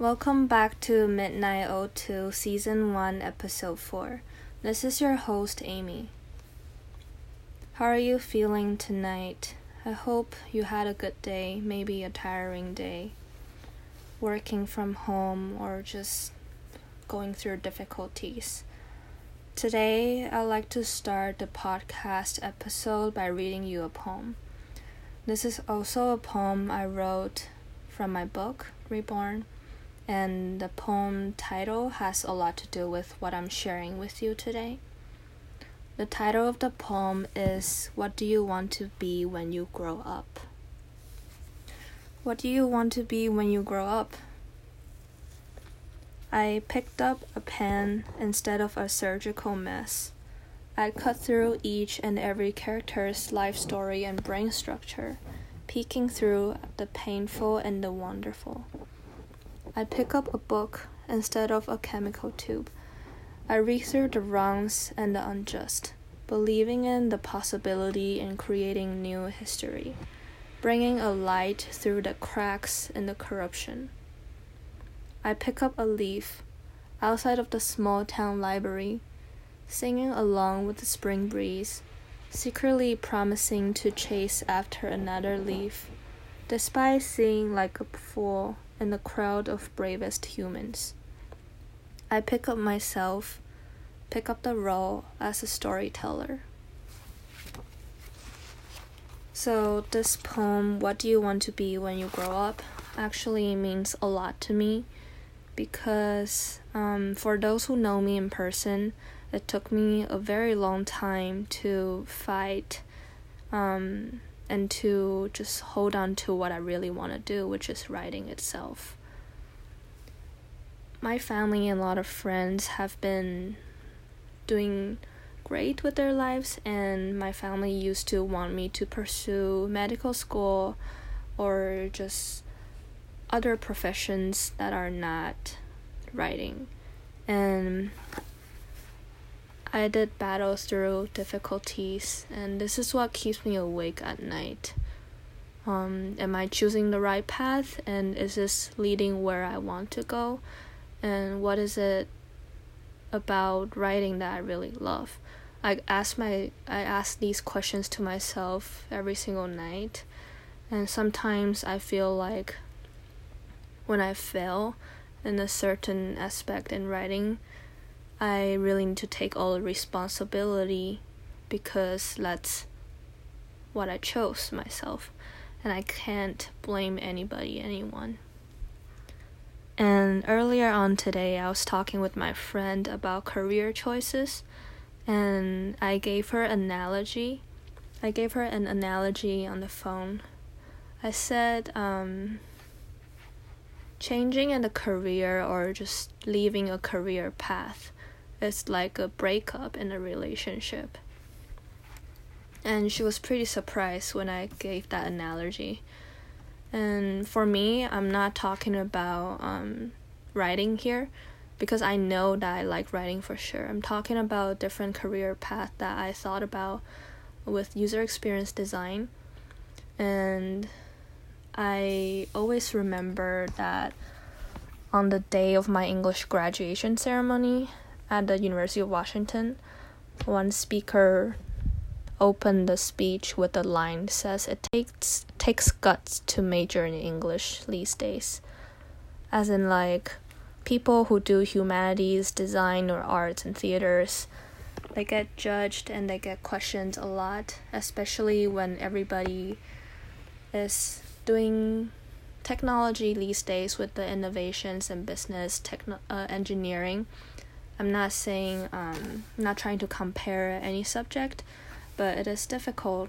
Welcome back to Midnight 02 Season 1, Episode 4. This is your host, Amy. How are you feeling tonight? I hope you had a good day, maybe a tiring day, working from home, or just going through difficulties. Today, I'd like to start the podcast episode by reading you a poem. This is also a poem I wrote from my book, Reborn and the poem title has a lot to do with what I'm sharing with you today. The title of the poem is What Do You Want to Be When You Grow Up? What do you want to be when you grow up? I picked up a pen instead of a surgical mess. I cut through each and every character's life story and brain structure, peeking through the painful and the wonderful. I pick up a book instead of a chemical tube. I through the wrongs and the unjust, believing in the possibility in creating new history, bringing a light through the cracks in the corruption. I pick up a leaf outside of the small town library, singing along with the spring breeze, secretly promising to chase after another leaf, despite seeing like a fool in the crowd of bravest humans. I pick up myself, pick up the role as a storyteller. So, this poem, What Do You Want to Be When You Grow Up, actually means a lot to me because um, for those who know me in person, it took me a very long time to fight um, and to just hold on to what I really want to do, which is writing itself. My family and a lot of friends have been doing great with their lives, and my family used to want me to pursue medical school or just other professions that are not writing. And I did battle through difficulties, and this is what keeps me awake at night. Um, am I choosing the right path, and is this leading where I want to go? And what is it about writing that I really love? I ask my I ask these questions to myself every single night, and sometimes I feel like when I fail in a certain aspect in writing I really need to take all the responsibility because that's what I chose myself and I can't blame anybody, anyone. And earlier on today, I was talking with my friend about career choices, and I gave her an analogy. I gave her an analogy on the phone. I said, um, changing in a career or just leaving a career path it's like a breakup in a relationship. And she was pretty surprised when I gave that analogy. And for me, I'm not talking about um, writing here because I know that I like writing for sure. I'm talking about different career path that I thought about with user experience design. And I always remember that on the day of my English graduation ceremony, at the University of Washington, one speaker opened the speech with the line says it takes takes guts to major in English these days. As in like people who do humanities, design or arts and theaters, they get judged and they get questioned a lot, especially when everybody is doing technology these days with the innovations in business, techno- uh, engineering I'm not saying um, I'm not trying to compare any subject, but it is difficult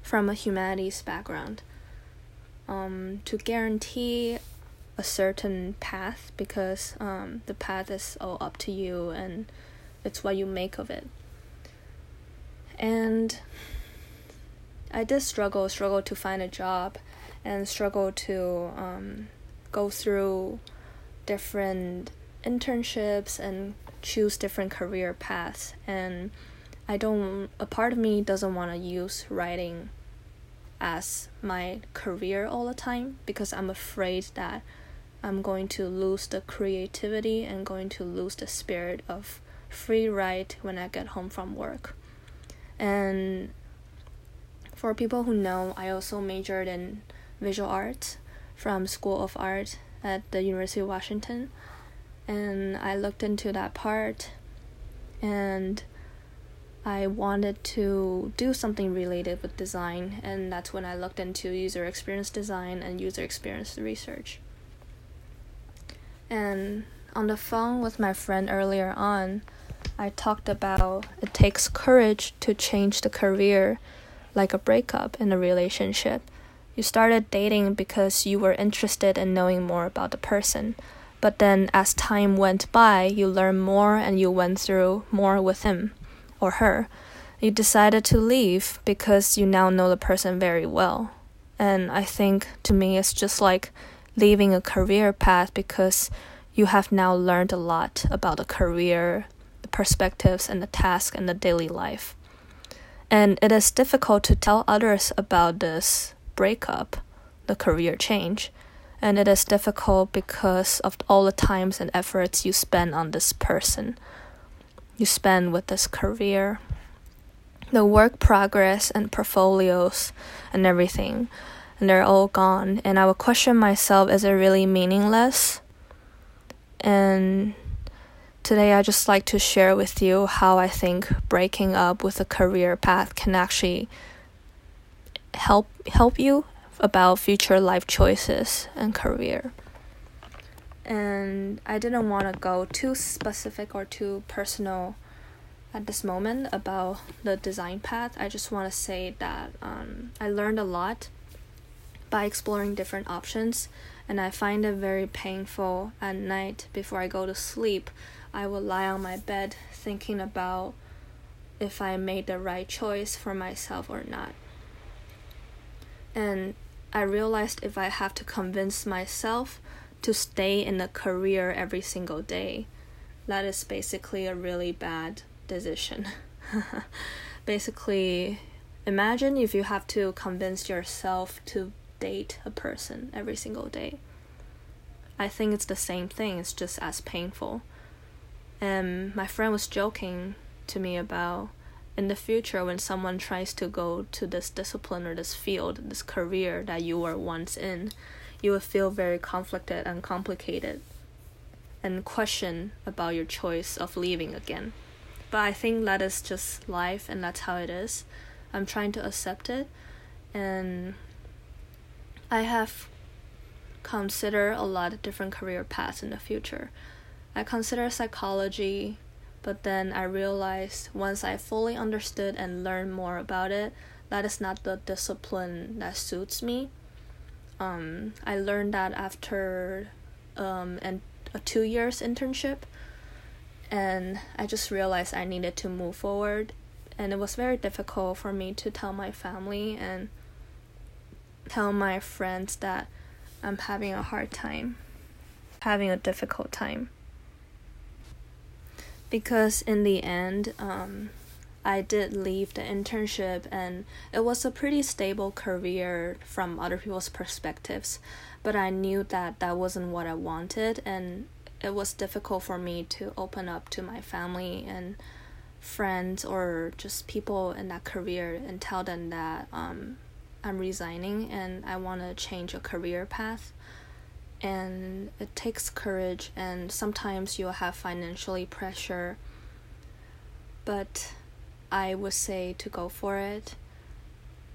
from a humanities background um, to guarantee a certain path because um, the path is all up to you and it's what you make of it. And I did struggle, struggle to find a job, and struggle to um, go through different internships and choose different career paths and I don't a part of me doesn't want to use writing as my career all the time because I'm afraid that I'm going to lose the creativity and going to lose the spirit of free write when I get home from work. And for people who know, I also majored in visual arts from School of Art at the University of Washington. And I looked into that part and I wanted to do something related with design, and that's when I looked into user experience design and user experience research. And on the phone with my friend earlier on, I talked about it takes courage to change the career like a breakup in a relationship. You started dating because you were interested in knowing more about the person. But then, as time went by, you learned more and you went through more with him or her. You decided to leave because you now know the person very well. And I think to me, it's just like leaving a career path because you have now learned a lot about the career, the perspectives, and the task and the daily life. And it is difficult to tell others about this breakup, the career change. And it is difficult because of all the times and efforts you spend on this person, you spend with this career, the work progress and portfolios and everything. And they're all gone. And I would question myself is it really meaningless? And Today, I just like to share with you how I think breaking up with a career path can actually help help you about future life choices and career. And I didn't want to go too specific or too personal at this moment about the design path. I just want to say that um, I learned a lot by exploring different options, and I find it very painful at night before I go to sleep I will lie on my bed thinking about if I made the right choice for myself or not. And I realized if I have to convince myself to stay in a career every single day, that is basically a really bad decision. basically, imagine if you have to convince yourself to date a person every single day. I think it's the same thing, it's just as painful. And my friend was joking to me about in the future when someone tries to go to this discipline or this field, this career that you were once in, you will feel very conflicted and complicated and question about your choice of leaving again. But I think that is just life and that's how it is. I'm trying to accept it and I have considered a lot of different career paths in the future. I consider psychology, but then I realized once I fully understood and learned more about it, that is not the discipline that suits me. Um, I learned that after um, and a two years internship, and I just realized I needed to move forward, and it was very difficult for me to tell my family and tell my friends that I'm having a hard time, having a difficult time because in the end, um, I did leave the internship and it was a pretty stable career from other people's perspectives, but I knew that that wasn't what I wanted and it was difficult for me to open up to my family and friends or just people in that career and tell them that um, I'm resigning and I want to change a career path and it takes courage and sometimes you'll have financially pressure. But i would say to go for it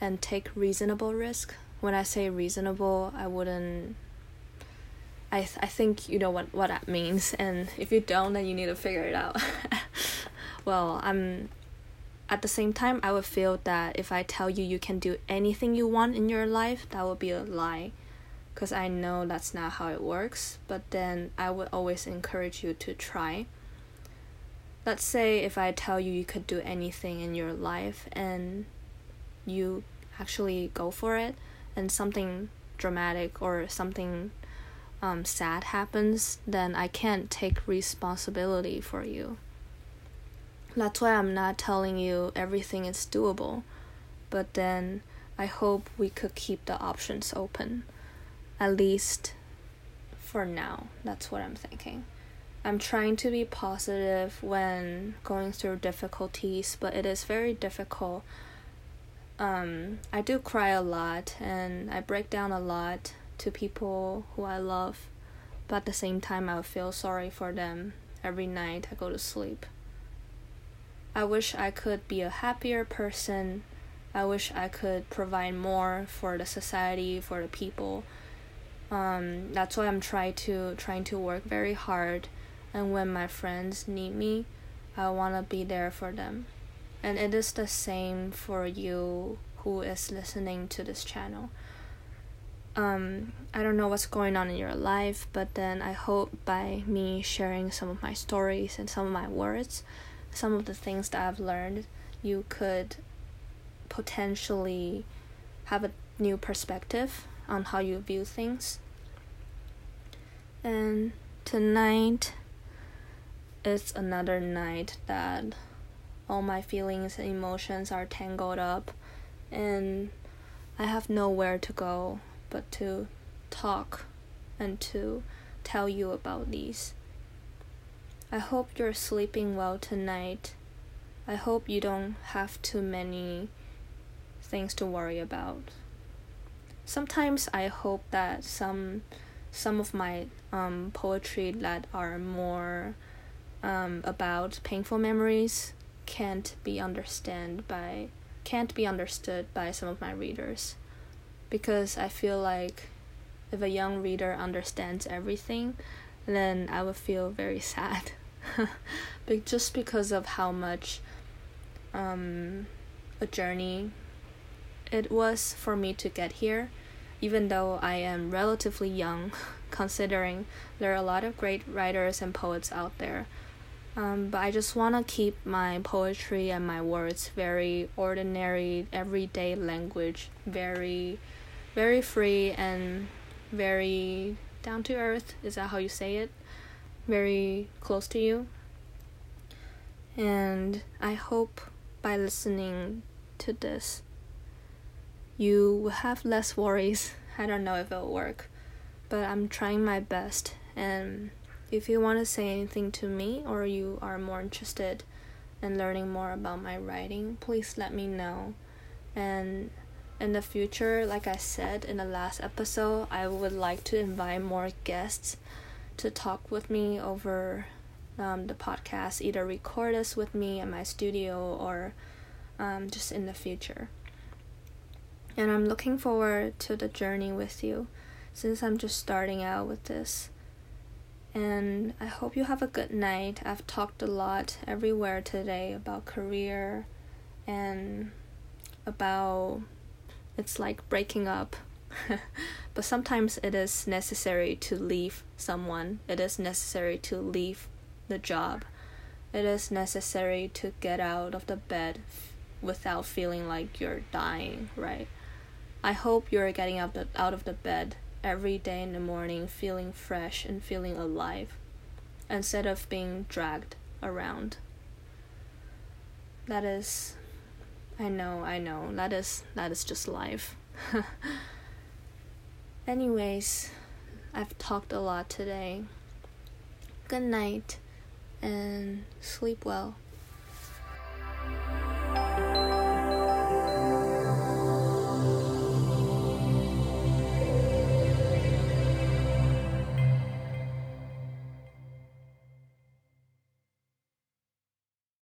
and take reasonable risk. When i say reasonable i wouldn't i th- i think you know what what that means. And if you don't then you need to figure it out. Well i'm at the same time i would feel that if i tell you you can do anything you want in your life that would be a lie because I know that's not how it works, but then I would always encourage you to try. Let's say if I tell you you could do anything in your life and you actually go for it and something dramatic or something um, sad happens, then I can't take responsibility for you. That's why I'm not telling you everything is doable, but then I hope we could keep the options open at least for now. That's what I'm thinking. I'm trying to be positive when going through difficulties, but it is very difficult. Um, I do cry a lot and I break down a lot to people who I love, but at the same time, I feel sorry for them every night I go to sleep. I wish I could be a happier person. I wish I could provide more for the society, for the people. Um, that's why I'm trying to trying to work very hard and when my friends need me, I want to be there for them. And it is the same for you who is listening to this channel. Um, I don't know what's going on in your life, but then I hope by me sharing some of my stories and some of my words, some of the things that I've learned, you could potentially have a new perspective on how you view things. And tonight, it's another night that all my feelings and emotions are tangled up and I have nowhere to go but to talk and to tell you about these. I hope you're sleeping well tonight. I hope you don't have too many things to worry about. Sometimes I hope that some some of my um, poetry that are more um, about painful memories can't be understood by can't be understood by some of my readers. Because I feel like if a young reader understands everything then I would feel very sad. But just because of how much um, a journey it was for me to get here even though I am relatively young considering there are a lot of great writers and poets out there um, but I just want to keep my poetry and my words very ordinary, everyday language, very, very free and very down to earth. Is that how you say it? Very close to you. And I hope by listening to this, you have less worries. I don't know if it'll work, but I'm trying my best and if you want to say anything to me or you are more interested in learning more about my writing, please let me know. And in the future, like I said in the last episode, I would like to invite more guests to talk with me over um, the podcast, either record us with me in my studio or um, just in the future. And I'm looking forward to the journey with you since I'm just starting out with this and I hope you have a good night. I've talked a lot everywhere today about career and about it's like breaking up. but sometimes it is necessary to leave someone, it is necessary to leave the job, it is necessary to get out of the bed without feeling like you're dying, right? I hope you're getting out, the, out of the bed every day in the morning feeling fresh and feeling alive instead of being dragged around. That is I know, I know. That is that is just life. Anyways, I've talked a lot today. Good night and sleep well.